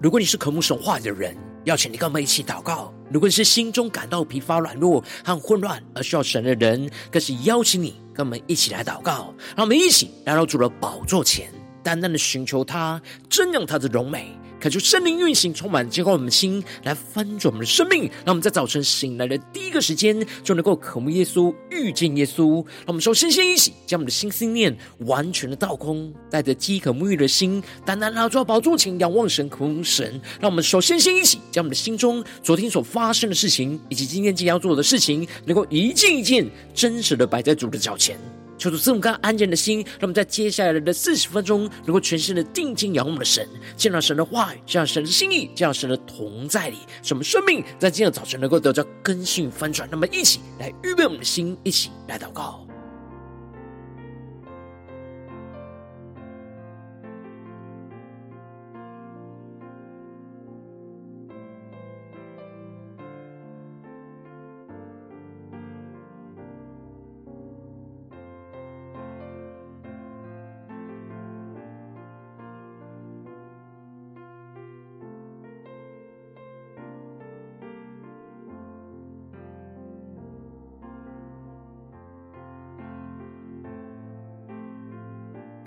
如果你是渴慕神话的人，邀请你跟我们一起祷告；如果你是心中感到疲乏、软弱和混乱而需要神的人，更是邀请你跟我们一起来祷告。让我们一起来到主的宝座前，淡淡的寻求他，瞻仰他的荣美。恳求圣灵运行，充满浇灌我们的心，来翻转我们的生命。让我们在早晨醒来的第一个时间，就能够渴慕耶稣，遇见耶稣。让我们首先先一起将我们的心思念完全的倒空，带着饥渴沐浴的心，单单来到宝座前仰望神，渴慕神。让我们首先先一起将我们的心中昨天所发生的事情，以及今天即将要做的事情，能够一件一件真实的摆在主的脚前。求主赐我们刚安静的心，让我们在接下来的四十分钟，能够全心的定睛仰望我们的神，见到神的话语，见到神的心意，见到神的同在里，使我们生命在今天早晨能够得到更新翻转。那么，一起来预备我们的心，一起来祷告。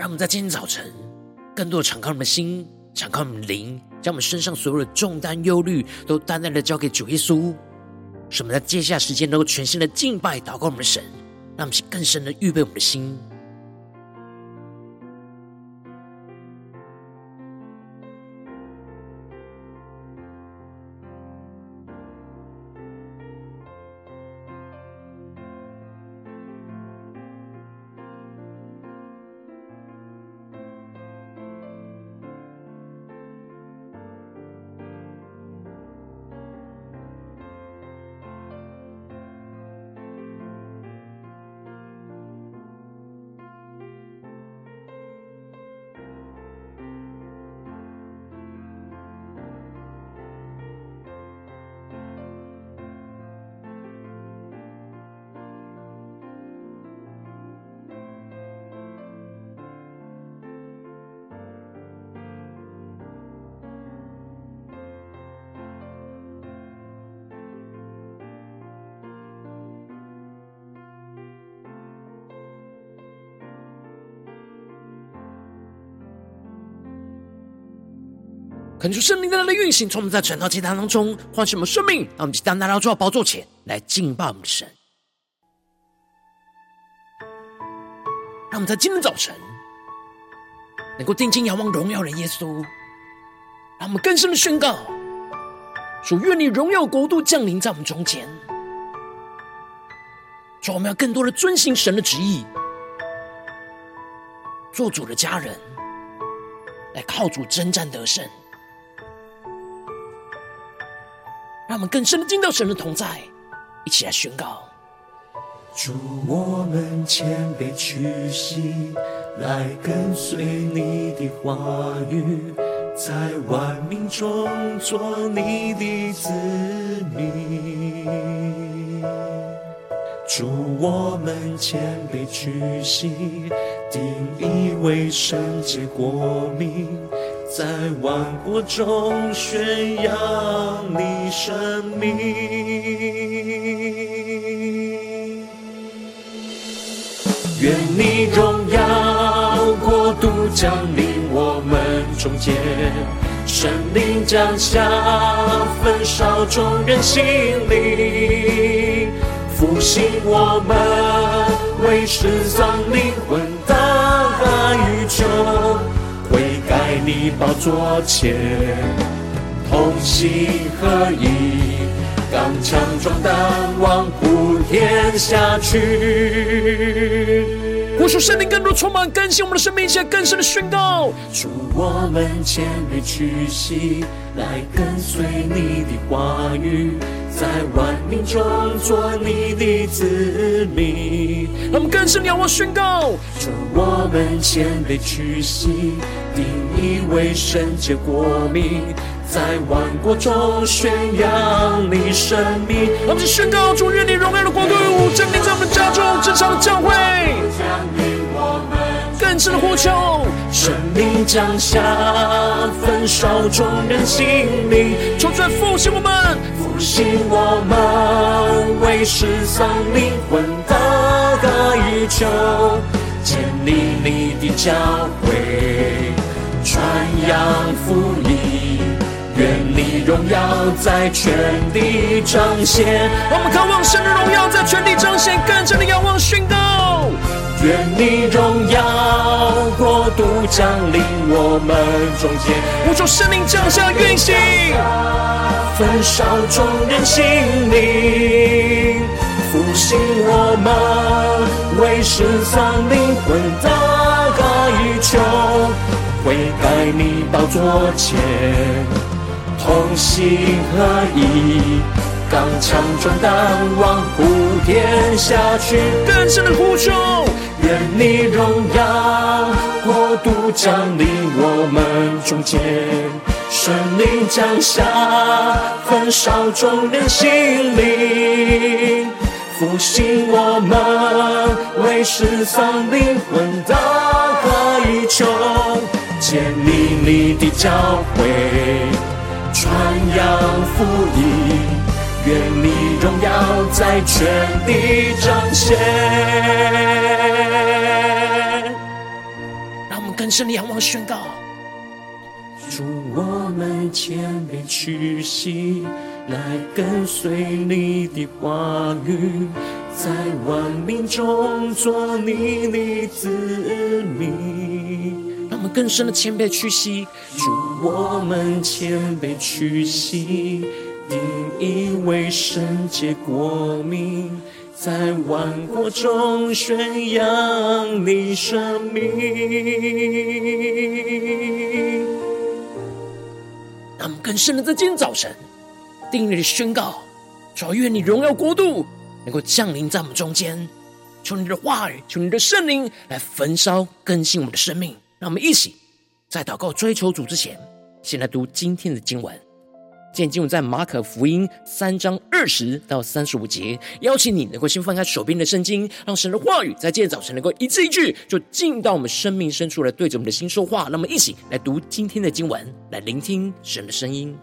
让我们在今天早晨，更多的敞开我们的心，敞开我们的灵，将我们身上所有的重担、忧虑，都单单的交给主耶稣。使我们在接下来时间，能够全新的敬拜、祷告我们的神，让我们更深的预备我们的心。恳求圣灵在那里运行，从我们在晨祷祭坛当中唤醒我们生命，让我们单单来到主的宝座前来敬拜我们的神。让我们在今天早晨能够定睛仰望荣耀的耶稣，让我们更深的宣告：主，愿你荣耀国度降临在我们中间。主，我们要更多的遵行神的旨意，做主的家人，来靠主征战得胜。让我们更深的进到神的同在，一起来宣告。祝，我们谦卑屈膝，来跟随你的话语，在万民中做你的子民。祝，我们谦卑屈膝，定义为圣洁国民。在万国中宣扬你生命，愿你荣耀国度降临我们中间，神灵降下焚烧众人心灵，复兴我们为失丧灵魂大宇宙。在你宝座前，同心合一，刚强壮胆，望普天下去。呼求圣灵更多充满更新我们的生命，一些更深的宣告。主，我们谦卑屈膝，来跟随你的话语，在万民中做你的子民。让我们更深仰望宣告。主，我们谦卑屈膝。定义为圣洁国民，在万国中宣扬你生命。我们是宣告主，愿你荣耀的国度降临在我们家中，正常的教会。更深的呼求，生命降下，焚烧众人心灵，求主复兴我们，复兴我们，为失丧灵魂的歌与求，建立你的教会，传扬福音，愿你荣耀在全地彰显。我们渴望神的荣耀在全地彰显，更深的仰望宣告。愿你荣我们中间，无求圣灵降下运行，焚烧众人心灵，复兴我们为失丧灵魂的歌与求，悔改你宝座前，同心合一，刚强壮胆往普天下去，更深的呼求。愿你荣耀国度降临我们中间，圣灵降下，焚烧众人心灵，复兴我们为失丧灵魂的歌与求，建立你的教会，传扬福音，愿你荣耀在全地彰显。让我们更深的仰望宣告，主，我们谦卑屈膝，来跟随你的话语，在万民中做你的子民。让我们更深的谦卑屈膝，主，我们谦卑屈膝，定义为圣洁国民。在万国中宣扬你生命。让我们更深的在今天早晨，定义的宣告，主，愿你荣耀国度能够降临在我们中间，求你的话语，求你的圣灵来焚烧更新我们的生命。让我们一起在祷告追求主之前，先来读今天的经文。今天经文在马可福音三章二十到三十五节，邀请你能够先放开手边的圣经，让神的话语在今天早晨能够一字一句，就进到我们生命深处来，对着我们的心说话。那么，一起来读今天的经文，来聆听神的声音。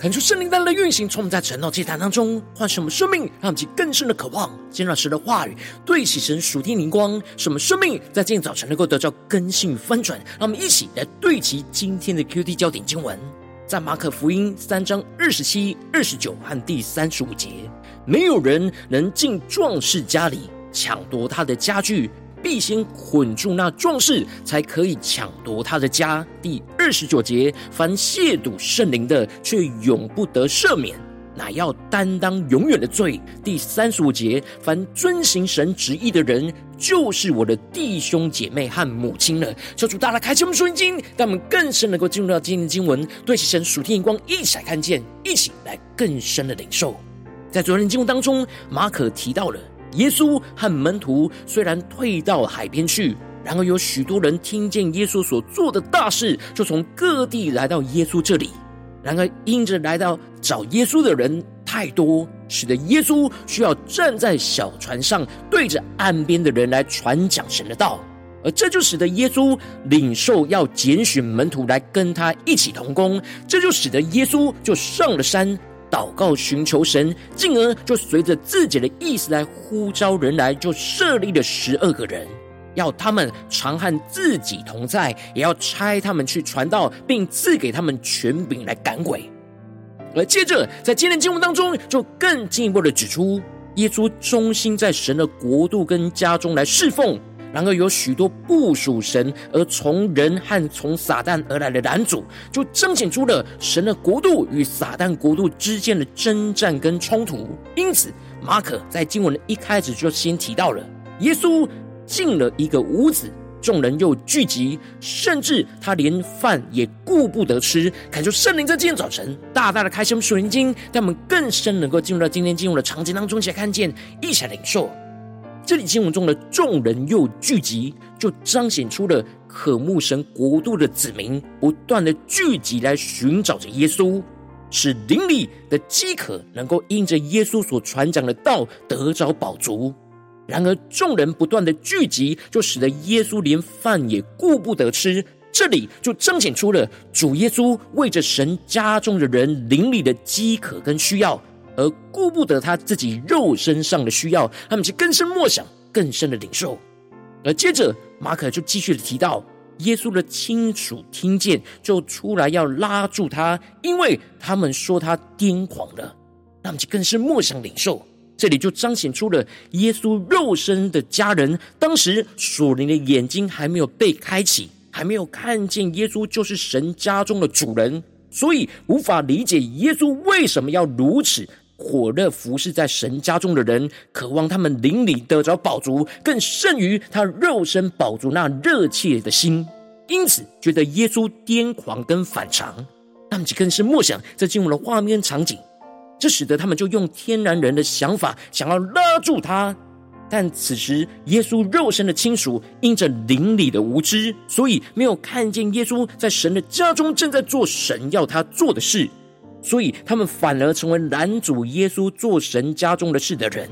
看出圣灵带来的运行，从我们在晨祷祭坛当中唤醒我们生命，让我们更深的渴望见到神的话语，对齐神属天灵光，使我们生命在今天早晨能够得到更新与翻转。让我们一起来对齐今天的 QT 焦点经文，在马可福音三章二十七、二十九和第三十五节，没有人能进壮士家里抢夺他的家具。必先捆住那壮士，才可以抢夺他的家。第二十九节，凡亵渎圣灵的，却永不得赦免，乃要担当永远的罪。第三十五节，凡遵行神旨意的人，就是我的弟兄姐妹和母亲了。求主大大开启我们属灵经，让我们更深能够进入到今天的经文，对齐神属天眼光，一起来看见，一起来更深的领受。在昨天的经文当中，马可提到了。耶稣和门徒虽然退到海边去，然而有许多人听见耶稣所做的大事，就从各地来到耶稣这里。然而因着来到找耶稣的人太多，使得耶稣需要站在小船上，对着岸边的人来传讲神的道。而这就使得耶稣领受要拣选门徒来跟他一起同工，这就使得耶稣就上了山。祷告寻求神，进而就随着自己的意思来呼召人来，就设立了十二个人，要他们常和自己同在，也要差他们去传道，并赐给他们权柄来赶鬼。而接着在今天经文当中，就更进一步的指出，耶稣忠心在神的国度跟家中来侍奉。然而有许多不属神而从人和从撒旦而来的拦阻，就彰显出了神的国度与撒旦国度之间的征战跟冲突。因此，马可在经文的一开始就先提到了耶稣进了一个屋子，众人又聚集，甚至他连饭也顾不得吃。感受圣灵在今天早晨大大的开启我们属灵经，让我们更深能够进入到今天进入的场景当中，一起来看见，一起来领受。这里经文中的众人又聚集，就彰显出了渴慕神国度的子民不断的聚集来寻找着耶稣，使灵里的饥渴能够因着耶稣所传讲的道得着饱足。然而众人不断的聚集，就使得耶稣连饭也顾不得吃。这里就彰显出了主耶稣为着神家中的人灵里的饥渴跟需要。而顾不得他自己肉身上的需要，他们就更深默想、更深的领受。而接着马可就继续的提到，耶稣的亲属听见，就出来要拉住他，因为他们说他癫狂了。那么就更深默想领受。这里就彰显出了耶稣肉身的家人，当时属灵的眼睛还没有被开启，还没有看见耶稣就是神家中的主人，所以无法理解耶稣为什么要如此。火热服侍在神家中的人，渴望他们灵里得着宝足，更胜于他肉身宝足那热切的心。因此，觉得耶稣癫狂跟反常，他们更是默想这进入了画面场景。这使得他们就用天然人的想法想要拉住他，但此时耶稣肉身的亲属因着灵里的无知，所以没有看见耶稣在神的家中正在做神要他做的事。所以，他们反而成为拦阻耶稣做神家中的事的人。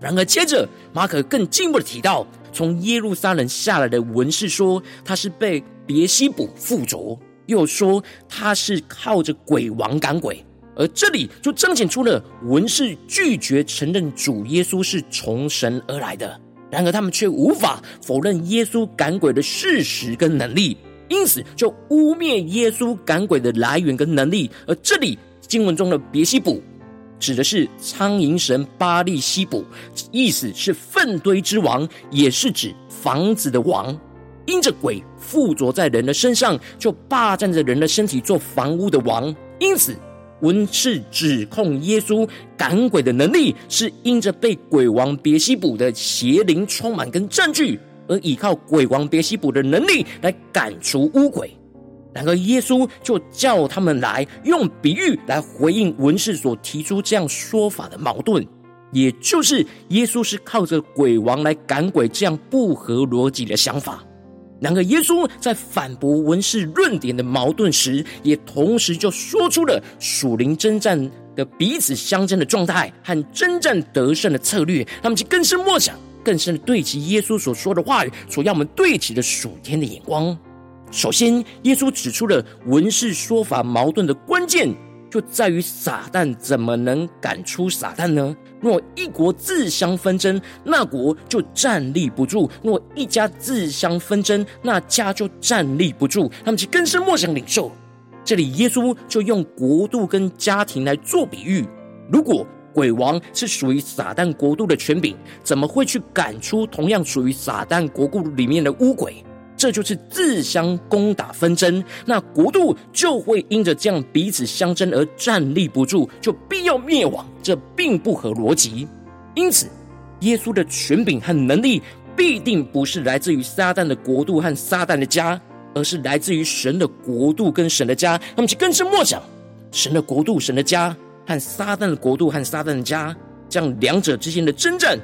然而，接着马可更进一步的提到，从耶路撒冷下来的文士说他是被别西卜附着，又说他是靠着鬼王赶鬼。而这里就彰显出了文士拒绝承认主耶稣是从神而来的，然而他们却无法否认耶稣赶鬼的事实跟能力。因此，就污蔑耶稣赶鬼的来源跟能力。而这里经文中的别西卜，指的是苍蝇神巴力西卜，意思是粪堆之王，也是指房子的王。因着鬼附着在人的身上，就霸占着人的身体做房屋的王。因此，文士指控耶稣赶鬼的能力，是因着被鬼王别西卜的邪灵充满跟占据。而依靠鬼王别西卜的能力来赶除污鬼，然而耶稣就叫他们来用比喻来回应文士所提出这样说法的矛盾，也就是耶稣是靠着鬼王来赶鬼这样不合逻辑的想法。然而耶稣在反驳文士论点的矛盾时，也同时就说出了属灵征战的彼此相争的状态和征战得胜的策略，他们就更深默想。更深的对齐耶稣所说的话语，所要我们对齐的属天的眼光。首先，耶稣指出了文士说法矛盾的关键，就在于撒旦怎么能赶出撒旦呢？若一国自相纷争，那国就站立不住；若一家自相纷争，那家就站立不住。他们就更深默想领受。这里耶稣就用国度跟家庭来做比喻。如果鬼王是属于撒旦国度的权柄，怎么会去赶出同样属于撒旦国度里面的污鬼？这就是自相攻打纷争，那国度就会因着这样彼此相争而站立不住，就必要灭亡。这并不合逻辑。因此，耶稣的权柄和能力必定不是来自于撒旦的国度和撒旦的家，而是来自于神的国度跟神的家。那么，就更深默想神的国度、神的家和撒旦的国度和撒旦的家，这样两者之间的征战。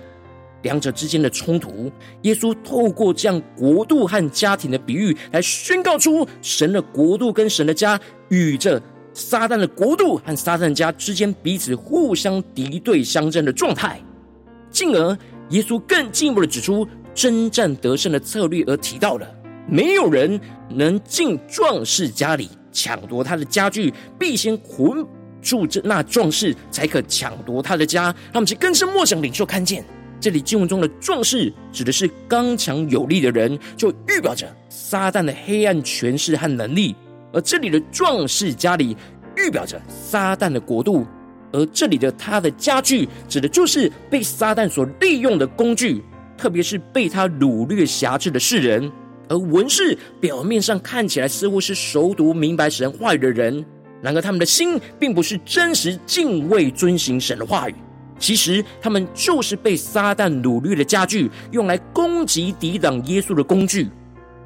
两者之间的冲突，耶稣透过这样国度和家庭的比喻，来宣告出神的国度跟神的家与这撒旦的国度和撒旦家之间彼此互相敌对相争的状态。进而，耶稣更进一步的指出征战得胜的策略，而提到了没有人能进壮士家里抢夺他的家具，必先捆住这那壮士，才可抢夺他的家。让我们去更深默想领袖看见。这里经文中的壮士指的是刚强有力的人，就预表着撒旦的黑暗权势和能力；而这里的壮士家里预表着撒旦的国度；而这里的他的家具指的就是被撒旦所利用的工具，特别是被他掳掠辖制的世人。而文士表面上看起来似乎是熟读明白神话语的人，然而他们的心并不是真实敬畏遵行神的话语。其实，他们就是被撒旦掳掠的家具，用来攻击、抵挡耶稣的工具。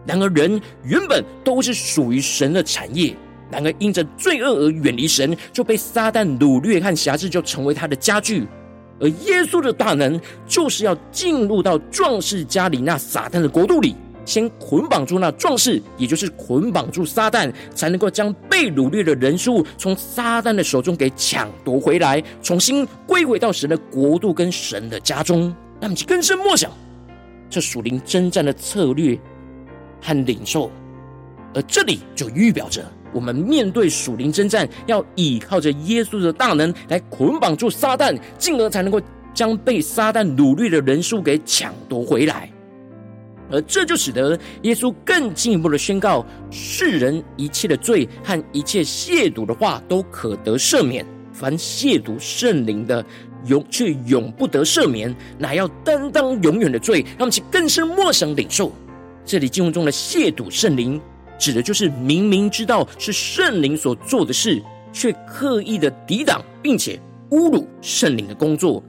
然而，人原本都是属于神的产业，然而因着罪恶而远离神，就被撒旦掳掠和挟制，就成为他的家具。而耶稣的大能，就是要进入到壮士家里那撒旦的国度里。先捆绑住那壮士，也就是捆绑住撒旦，才能够将被掳掠的人数从撒旦的手中给抢夺回来，重新归回到神的国度跟神的家中。那么，就更深默想这属灵征战的策略和领受。而这里就预表着，我们面对属灵征战，要依靠着耶稣的大能来捆绑住撒旦，进而才能够将被撒旦掳掠的人数给抢夺回来。而这就使得耶稣更进一步的宣告：世人一切的罪和一切亵渎的话都可得赦免；凡亵渎圣灵的，永却永不得赦免，乃要担当永远的罪。让我们更深默想领受。这里经文中的亵渎圣灵，指的就是明明知道是圣灵所做的事，却刻意的抵挡，并且侮辱圣灵的工作。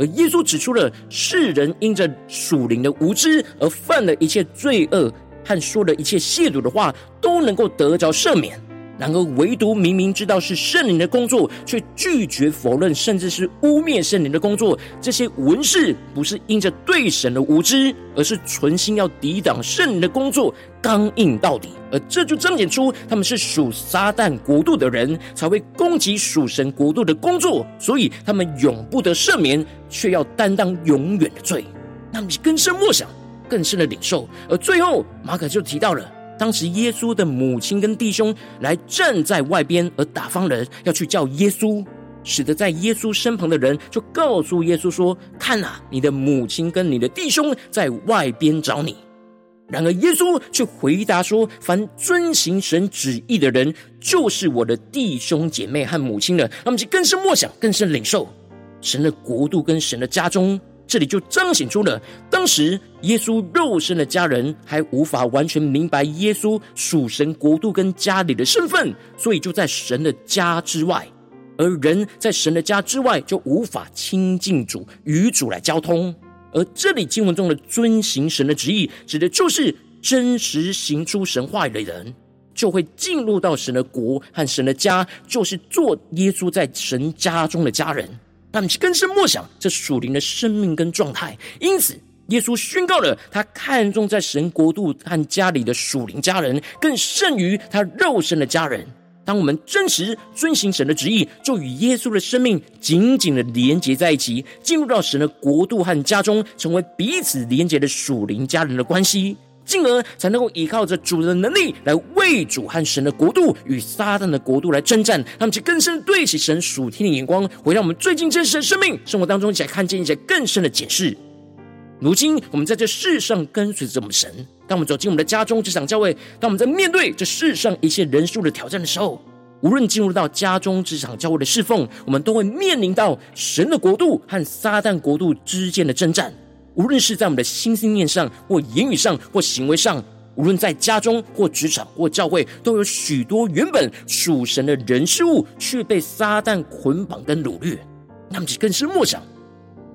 而耶稣指出了世人因着属灵的无知而犯了一切罪恶和说了一切亵渎的话，都能够得着赦免。然而，唯独明明知道是圣灵的工作，却拒绝否认，甚至是污蔑圣灵的工作。这些文士不是因着对神的无知，而是存心要抵挡圣灵的工作，刚硬到底。而这就彰显出他们是属撒旦国度的人，才会攻击属神国度的工作。所以他们永不得赦免，却要担当永远的罪。那么，更深默想，更深的领受。而最后，马可就提到了。当时耶稣的母亲跟弟兄来站在外边，而打方人要去叫耶稣，使得在耶稣身旁的人就告诉耶稣说：“看啊，你的母亲跟你的弟兄在外边找你。”然而耶稣却回答说：“凡遵行神旨意的人，就是我的弟兄姐妹和母亲了。”那么就更深默想，更深领受神的国度跟神的家中。这里就彰显出了当时耶稣肉身的家人还无法完全明白耶稣属神国度跟家里的身份，所以就在神的家之外，而人在神的家之外就无法亲近主，与主来交通。而这里经文中的遵行神的旨意，指的就是真实行出神话语的人，就会进入到神的国和神的家，就是做耶稣在神家中的家人。他们更深默想这属灵的生命跟状态，因此耶稣宣告了他看重在神国度和家里的属灵家人，更胜于他肉身的家人。当我们真实遵行神的旨意，就与耶稣的生命紧紧的连接在一起，进入到神的国度和家中，成为彼此连接的属灵家人的关系。进而才能够依靠着主的能力来为主和神的国度与撒旦的国度来征战。他们就更深对齐神属天的眼光，回到我们最近真实的生命生活当中，一起来看见一些更深的解释。如今我们在这世上跟随着我们神，当我们走进我们的家中、职场、教会，当我们在面对这世上一切人数的挑战的时候，无论进入到家中、职场、教会的侍奉，我们都会面临到神的国度和撒旦国度之间的征战。无论是在我们的心思念上，或言语上，或行为上，无论在家中或职场或教会，都有许多原本属神的人事物，却被撒旦捆绑跟掳掠。那么，就更是默想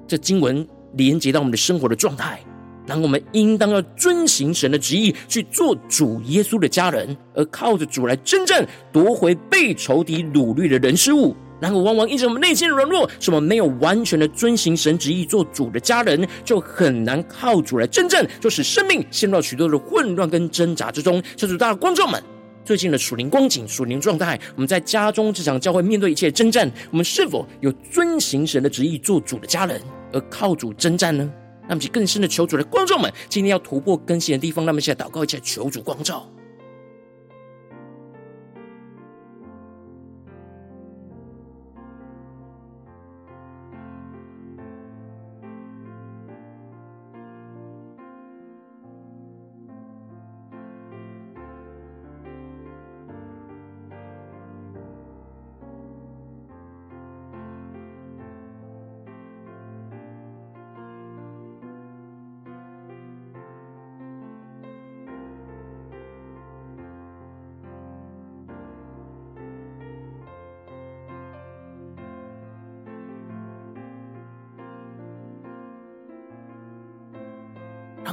这经文。连接到我们的生活的状态，然后我们应当要遵行神的旨意，去做主耶稣的家人，而靠着主来真正，夺回被仇敌掳掠的人事物。然后往往因着我们内心的软弱，使我们没有完全的遵行神旨意，做主的家人，就很难靠主来征战，就使生命陷入到许多的混乱跟挣扎之中。求主大家观众们，最近的属灵光景、属灵状态，我们在家中这场教会面对一切征战，我们是否有遵行神的旨意，做主的家人？而靠主征战呢？那么，其更深的求主的观众们，今天要突破更新的地方，那么现在祷告一下，求主光照。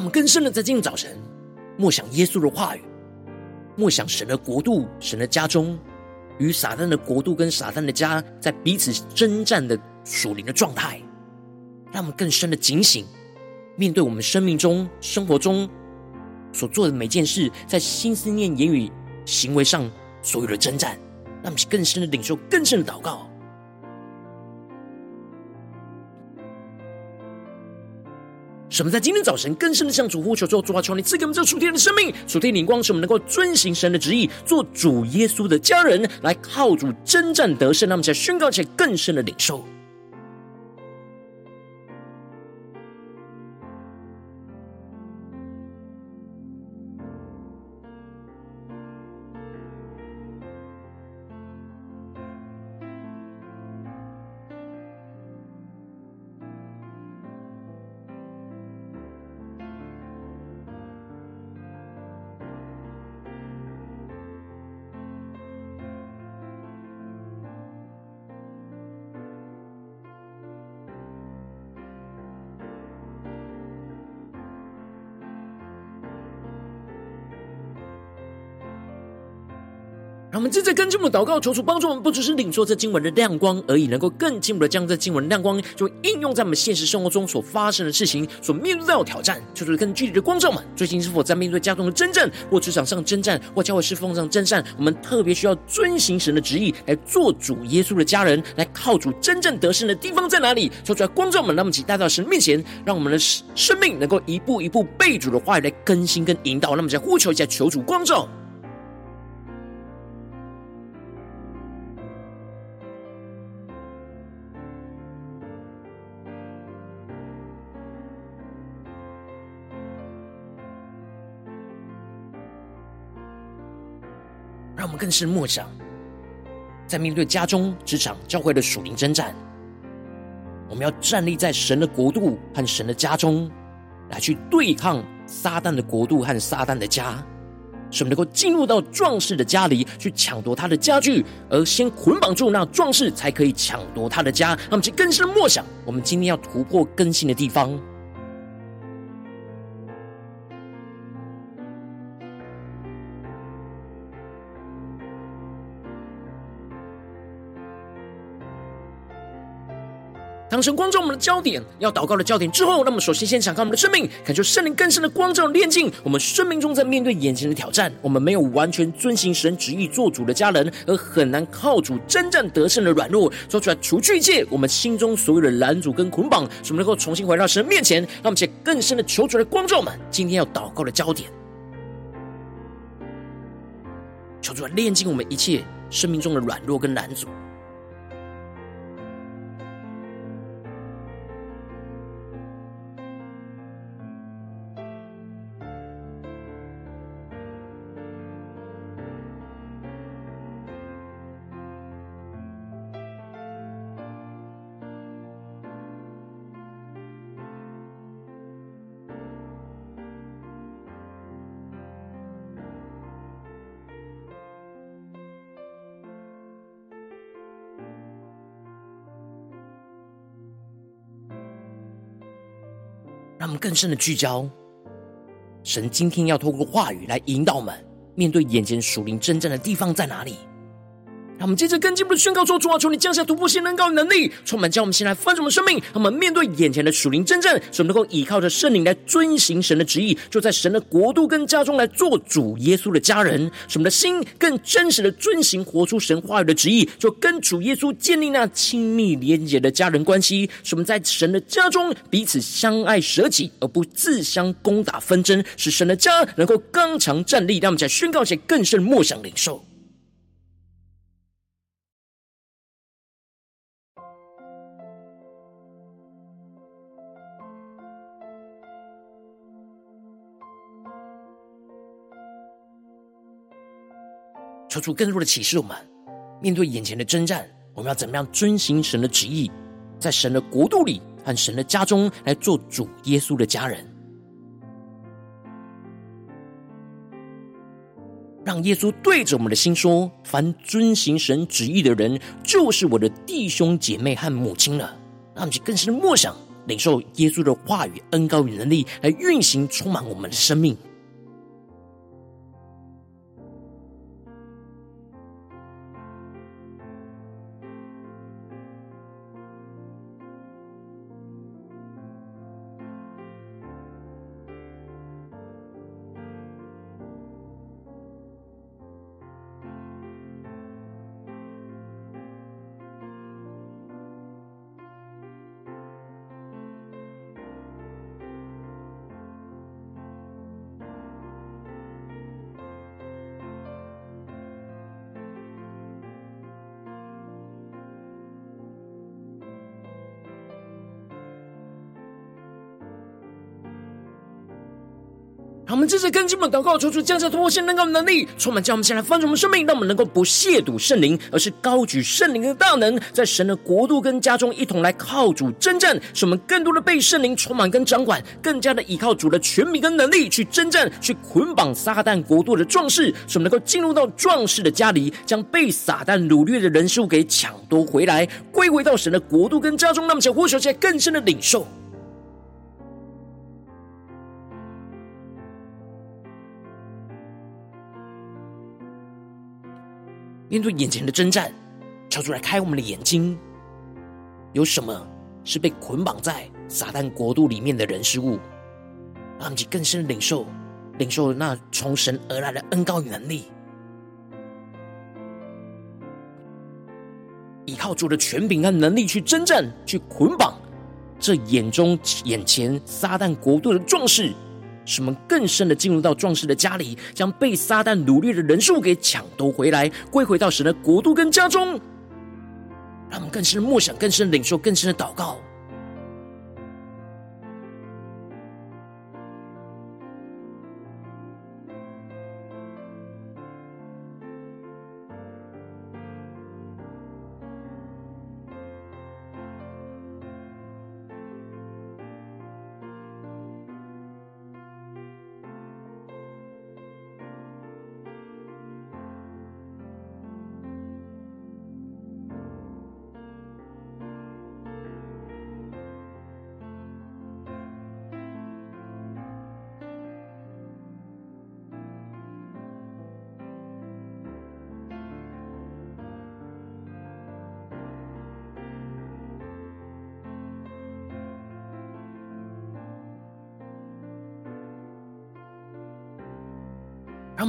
我们更深的在今天早晨默想耶稣的话语，默想神的国度、神的家中与撒旦的国度跟撒旦的家在彼此征战的属灵的状态，让我们更深的警醒，面对我们生命中、生活中所做的每件事，在心思念、言语、行为上所有的征战，让我们更深的领受、更深的祷告。什么在今天早晨更深的向主呼求之后，主啊，求你赐给我们这属天的生命、属天灵光，使我们能够遵行神的旨意，做主耶稣的家人，来靠主征战得胜。让我们在宣告起来更深的领受。我们正在跟进我们祷告，求主帮助我们，不只是领受这经文的亮光而已，能够更进一步的将这经文的亮光，就应用在我们现实生活中所发生的事情，所面对到的挑战。求主更具体的光照们，最近是否在面对家中的征战，或职场上征战，或教会侍奉上征战？我们特别需要遵行神的旨意，来做主耶稣的家人，来靠主真正得胜的地方在哪里？求主来光照们，让我们一起带到神面前，让我们的生命能够一步一步被主的话语来更新跟引导。让我们再呼求一下，求主光照。更是默想，在面对家中、职场、教会的属灵征战，我们要站立在神的国度和神的家中，来去对抗撒旦的国度和撒旦的家，使我们能够进入到壮士的家里去抢夺他的家具，而先捆绑住那壮士，才可以抢夺他的家。让我们去更深默想，我们今天要突破更新的地方。当成光照我们的焦点，要祷告的焦点之后，那么首先先敞开我们的生命，感受圣灵更深的光照、炼净我们生命中在面对眼前的挑战。我们没有完全遵行神旨意做主的家人，而很难靠主真正得胜的软弱，说出来除去一切我们心中所有的拦阻跟捆绑，使我们能够重新回到神面前。让我们且更深的求主的光照们，今天要祷告的焦点，求主炼净我们一切生命中的软弱跟拦阻。让我们更深的聚焦，神今天要透过话语来引导我们，面对眼前属灵真正的地方在哪里？让我们接着更进一步的宣告说：主啊，求你降下突破性能高能力，充满将我们先来翻转我们生命。让我们面对眼前的属灵真正，使我们能够依靠着圣灵来遵行神的旨意，就在神的国度跟家中来做主耶稣的家人。使我们的心更真实的遵行活出神话语的旨意，就跟主耶稣建立那亲密连结的家人关系。使我们在神的家中彼此相爱舍己，而不自相攻打纷争，使神的家能够刚强站立。让我们在宣告前更深默想领受。求出更多的启示，我们面对眼前的征战，我们要怎么样遵行神的旨意，在神的国度里和神的家中来做主耶稣的家人，让耶稣对着我们的心说：“凡遵行神旨意的人，就是我的弟兄姐妹和母亲了。”让我们去更深的默想，领受耶稣的话语、恩膏与能力，来运行充满我们的生命。我们这次跟进我们祷告，求主降下突破性能够能力，充满将我们先来翻转我们生命，让我们能够不亵渎圣灵，而是高举圣灵的大能，在神的国度跟家中一同来靠主征战，使我们更多的被圣灵充满跟掌管，更加的依靠主的权柄跟能力去征战，去捆绑撒旦国度的壮士，使我们能够进入到壮士的家里，将被撒旦掳掠的人数给抢夺回来，归回到神的国度跟家中。那么，想呼求起来更深的领受。面对眼前的征战，求主来开我们的眼睛，有什么是被捆绑在撒旦国度里面的人事物，让我们更深的领受，领受那从神而来的恩膏与能力，依靠主的权柄和能力去征战，去捆绑这眼中眼前撒旦国度的壮士。使我们更深的进入到壮士的家里，将被撒旦掳掠的人数给抢夺回来，归回到神的国度跟家中。让我们更深的默想，更深的领受，更深的祷告。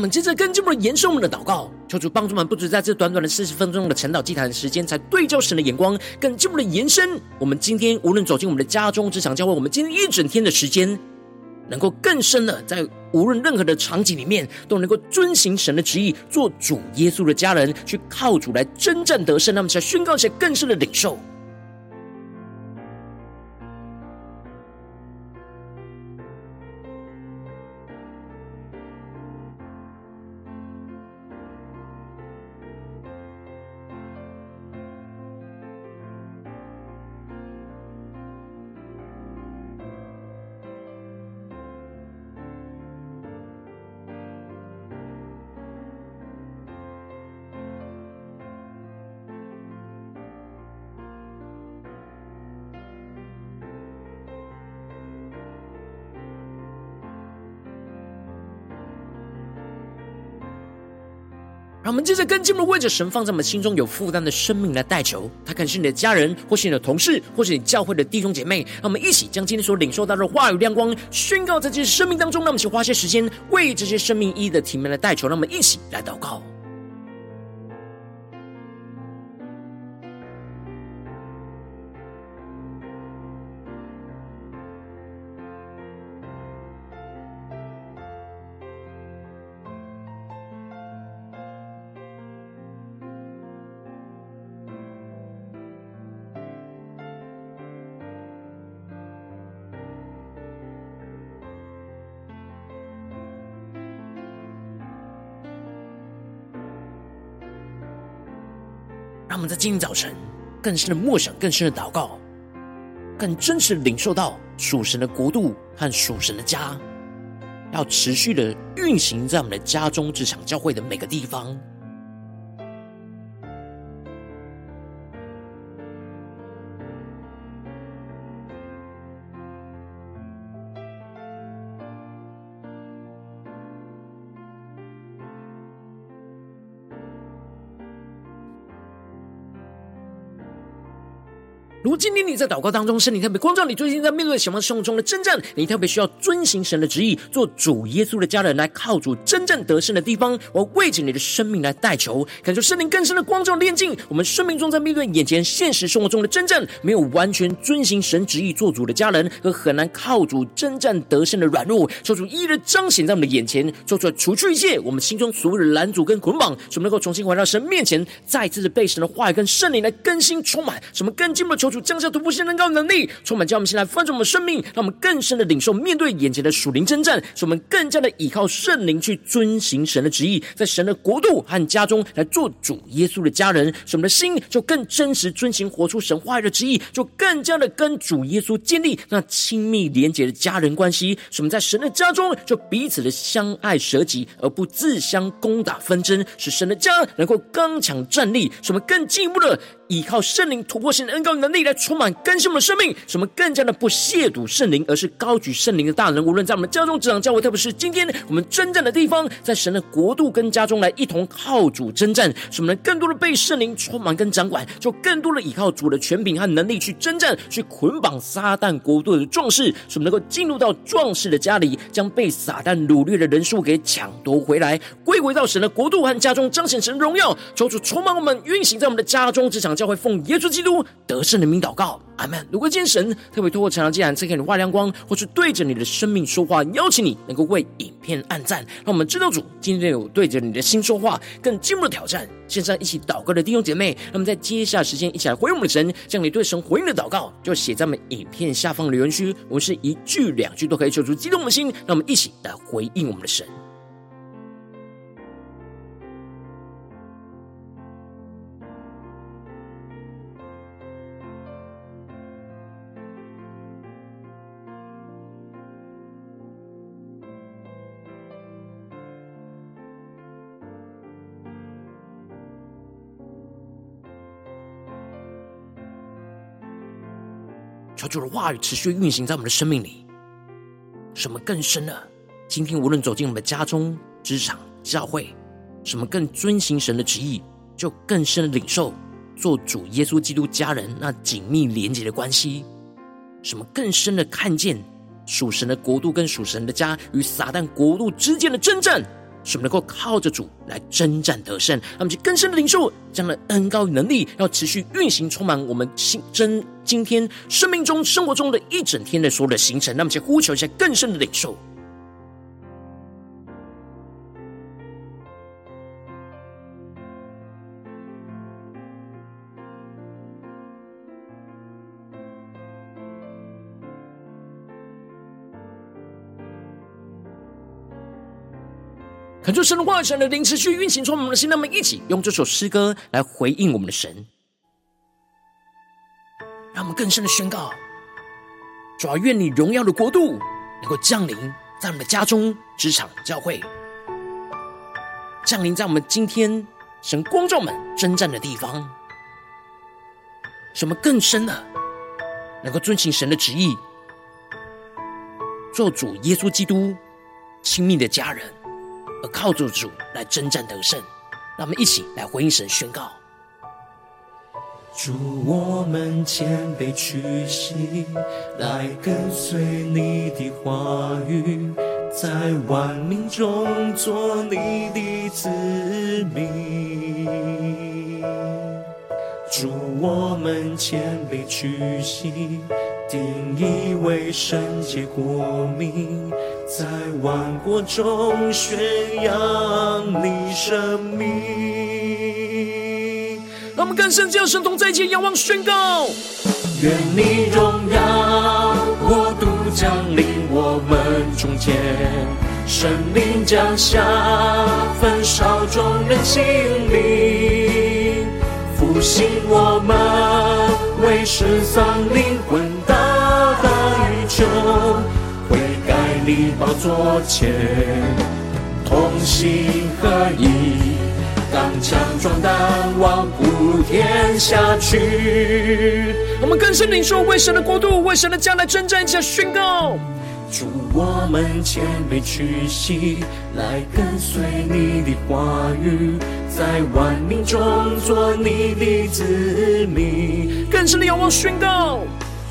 们接着更进一步的延伸我们的祷告，求主帮助我们，不止在这短短的四十分钟的晨祷祭坛的时间，才对照神的眼光，更进一步的延伸。我们今天无论走进我们的家中、职场、教会，我们今天一整天的时间，能够更深的在无论任何的场景里面，都能够遵行神的旨意，做主耶稣的家人，去靠主来征战得胜。那么，才宣告一些更深的领受。让我们接着跟进我们为着神放在我们心中有负担的生命来代求，他可能是你的家人，或是你的同事，或是你教会的弟兄姐妹。让我们一起将今天所领受到的话语亮光宣告在这些生命当中。让我们去花些时间为这些生命一一的提名来代求。让我们一起来祷告。他们在今天早晨更深的默想、更深的祷告，更真实的领受到属神的国度和属神的家，要持续的运行在我们的家中、职场、教会的每个地方。今天你在祷告当中，圣灵特别光照你，最近在面对什么生活中的征战，你特别需要遵行神的旨意，做主耶稣的家人，来靠主征战得胜的地方，我为着你的生命来代求，感受圣灵更深的光照炼净。我们生命中在面对眼前现实生活中的征战，没有完全遵行神旨意做主的家人，和很难靠主征战得胜的软弱，求主一一彰显在我们的眼前，做出来除去一切我们心中所有的拦阻跟捆绑，使我们能够重新回到神面前，再次的被神的话语跟圣灵来更新充满，使我们更进一步的求。主降下突破性能高能力，充满将我们先来翻转我们生命，让我们更深的领受面对眼前的属灵征战，使我们更加的依靠圣灵去遵行神的旨意，在神的国度和家中来做主耶稣的家人，使我们的心就更真实遵行活出神话语的旨意，就更加的跟主耶稣建立那亲密连结的家人关系，使我们在神的家中就彼此的相爱舍己，而不自相攻打纷争，使神的家能够刚强站立，使我们更进一步的。依靠圣灵突破性的恩膏能力来充满更新我们的生命，使我们更加的不亵渎圣灵，而是高举圣灵的大能。无论在我们家中、职场、教会，特别是今天我们征战的地方，在神的国度跟家中来一同靠主征战，使我们能更多的被圣灵充满跟掌管，就更多的依靠主的权柄和能力去征战，去捆绑撒旦国度的壮士，使我们能够进入到壮士的家里，将被撒旦掳掠的人数给抢夺回来，归回到神的国度和家中，彰显神的荣耀。求主充满我们，运行在我们的家中、职场、教教会，奉耶稣基督得胜的名祷告，阿门。如果今天神特别透过晨祷祭坛赐给你画亮光，或是对着你的生命说话，邀请你能够为影片按赞，让我们知道主今天有对着你的心说话，更进一步的挑战。线上一起祷告的弟兄姐妹，那么在接下时间一起来回应我们的神，将你对神回应的祷告就写在我们影片下方留言区，我们是一句两句都可以说出激动的心，让我们一起来回应我们的神。求主的话语持续运行在我们的生命里，什么更深呢？今天无论走进我们的家中、职场、教会，什么更遵行神的旨意，就更深的领受做主耶稣基督家人那紧密连结的关系。什么更深的看见属神的国度跟属神的家与撒旦国度之间的征战。什么能够靠着主来征战得胜，让我们去更深的领受这样的恩膏与能力，要持续运行，充满我们心真今天生命中、生活中的一整天的所有的行程。那么去呼求一下更深的领受。恳求神的话语、神的灵持续运行充满我们的心，让我们一起用这首诗歌来回应我们的神，让我们更深的宣告：主啊，愿你荣耀的国度能够降临在我们的家中、职场、教会，降临在我们今天神光照们征战的地方，什么更深的能够遵行神的旨意，做主耶稣基督亲密的家人。而靠着主来征战得胜，让我们一起来回应神宣告：主，我们谦卑屈膝，来跟随你的话语，在万民中做你的子民。主，我们谦卑屈膝，定义为圣洁国民。在万国中宣扬你生命。让我们更深叫神同在一起，仰望宣告。愿你荣耀国度降临我们中间，圣灵降下，焚烧众人心灵，复兴我们，为失丧灵魂大代求。你宝座前，同心合一，刚强壮胆，往普天下去。我们更深领受，为神的国度，为神的将来征战，一起宣告。主，我们谦卑屈膝，来跟随你的话语，在万民中做你的子民。更深的仰望宣告。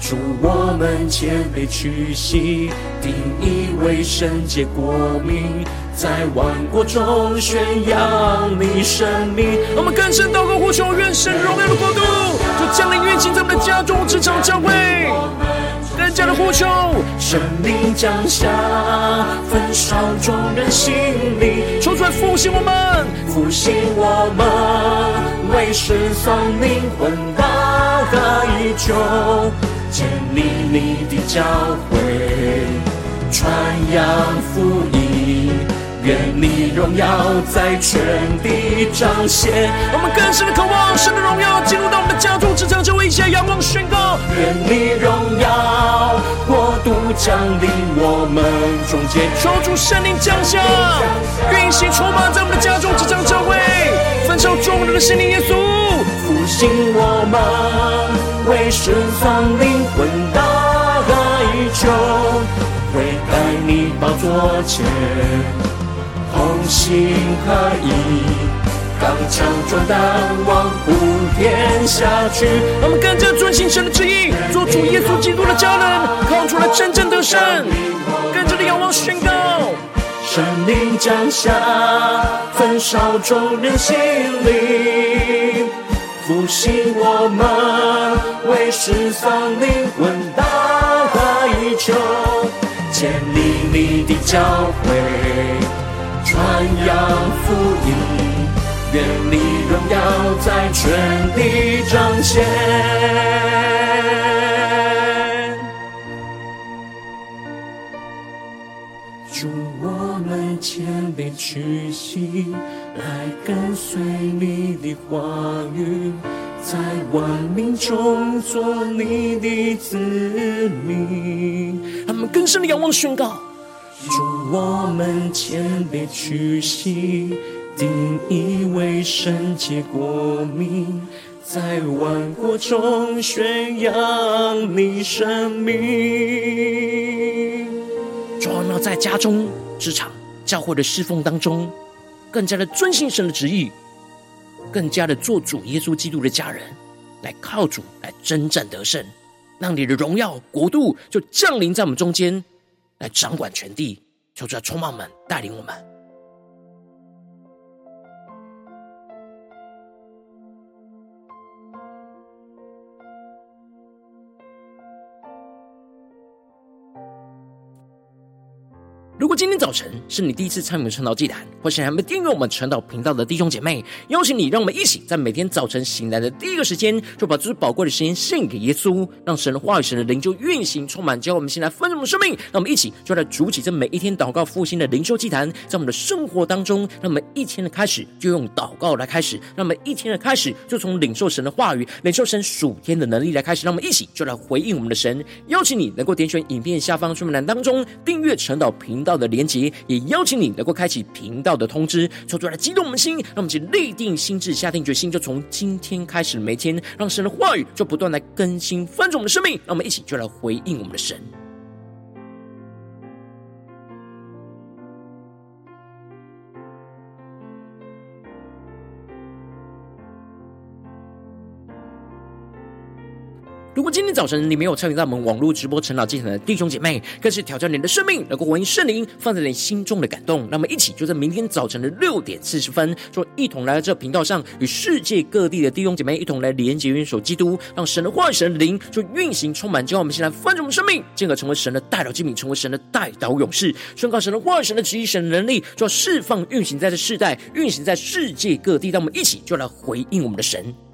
主，我们谦卑屈膝，定义为圣洁国民，在万国中宣扬你生命。我们更深祷告呼求，愿神荣耀的国度就降临运行在我们的家中、职场、教会。人家的呼求，圣灵降下，焚烧众人心灵，抽出来复兴我们，复兴我们，为失丧灵魂大代求。建立你的教会，传扬福音，愿你荣耀在全地彰显。我们更深的渴望神的荣耀进入到我们的家中，职场，就为一切仰望宣告。愿你荣耀国度降临我们中间，求主圣灵降下，运行充满在我们的家中，职场，教会，焚烧众人的心灵，耶稣复兴我们。为失丧灵魂大代求，会带你宝座前，同心合一，刚强壮胆，望普天下去。我们跟着遵行神的旨意，做主耶稣基督的家人，靠主来真正得胜。跟着的仰望宣告，神灵降下，焚烧众人心灵，复兴我们。为失丧灵魂大代求，建立你的教会，传扬福音，愿你荣耀在全地彰显。祝我们谦卑屈膝，来跟随你的话语。在万民中做你的子民，他们更深的仰望宣告：主，我们谦卑屈膝，定义为圣洁国民，在万国中宣扬你生命。主啊，那在家中、职场、教会的侍奉当中，更加的遵行神的旨意。更加的做主耶稣基督的家人，来靠主来征战得胜，让你的荣耀国度就降临在我们中间，来掌管全地。求主充满我们，带领我们。今天早晨是你第一次参与我们晨祷祭坛，或是还没订阅我们晨祷频道的弟兄姐妹，邀请你，让我们一起在每天早晨醒来的第一个时间，就把最宝贵的时间献给耶稣，让神的话语、神的灵就运行充满，教我们现在丰盛的生命。让我们一起就来主起这每一天祷告复兴的灵修祭坛，在我们的生活当中，让我们一天的开始就用祷告来开始，让我们一天的开始就从领受神的话语、领受神属天的能力来开始。让我们一起就来回应我们的神。邀请你能够点选影片下方说明栏当中订阅晨祷频道的连结，也邀请你能够开启频道的通知，说出来激动我们心，让我们一起立定心智，下定决心，就从今天开始，每天让神的话语就不断来更新翻转我们的生命，让我们一起就来回应我们的神。如果今天早晨你没有参与到我们网络直播晨祷祭坛的弟兄姐妹，更是挑战你的生命，能够回应圣灵放在你心中的感动。那么一起就在明天早晨的六点四十分，就一同来到这频道上，与世界各地的弟兄姐妹一同来连接、元首基督，让神的话语、神灵就运行充满，就让我们先来翻转我们生命，进而成为神的代祷器皿，成为神的代祷勇士，宣告神的话语、神的旨意、神的能力，就要释放、运行在这世代，运行在世界各地。让我们一起就来回应我们的神。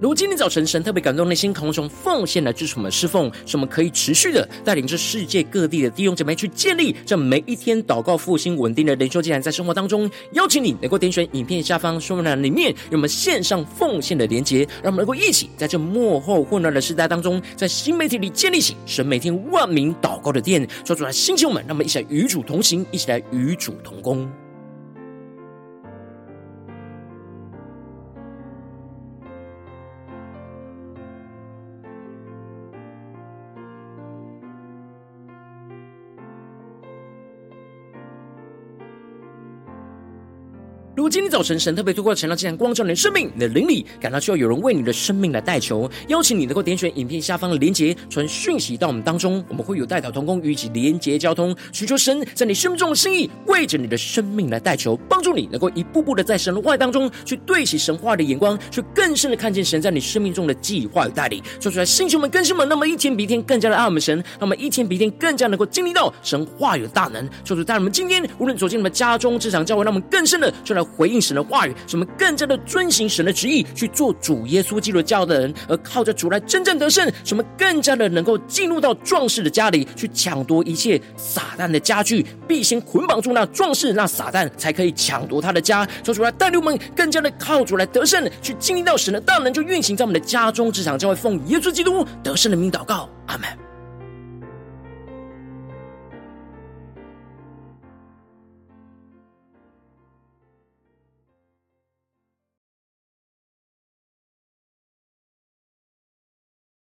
如今天早晨神特别感动内心，渴望从奉献来支持我们侍奉，使我们可以持续的带领着世界各地的弟兄姐妹去建立这每一天祷告复兴稳定的灵修竟然，在生活当中，邀请你能够点选影片下方说明栏里面有我们线上奉献的连结，让我们能够一起在这幕后混乱的时代当中，在新媒体里建立起神每天万名祷告的殿，说出来星球们，让我们一起来与主同行，一起来与主同工。今天早晨神特别透过晨祷祭坛光照你的生命，你的灵里感到需要有人为你的生命来代求，邀请你能够点选影片下方的连结，传讯息到我们当中，我们会有代祷同工与其连结交通，寻求神在你生命中的心意，为着你的生命来代求，帮助你能够一步步的在神的话当中去对齐神话的眼光，去更深的看见神在你生命中的计划与带领。说出来，星球们、更新们，那么一天比一天更加的爱我们神，那么一天比一天更加能够经历到神话语的大能。说出，带我们今天无论走进你们家中、职场、教会，让我们更深的就来。回应神的话语，使我们更加的遵行神的旨意，去做主耶稣基督教的人，而靠着主来真正得胜。使我们更加的能够进入到壮士的家里，去抢夺一切撒旦的家具，必先捆绑住那壮士，那撒旦才可以抢夺他的家。说出来，带领我们更加的靠主来得胜，去经历到神的大能，就运行在我们的家中、职场、将会，奉耶稣基督得胜的名祷告，阿门。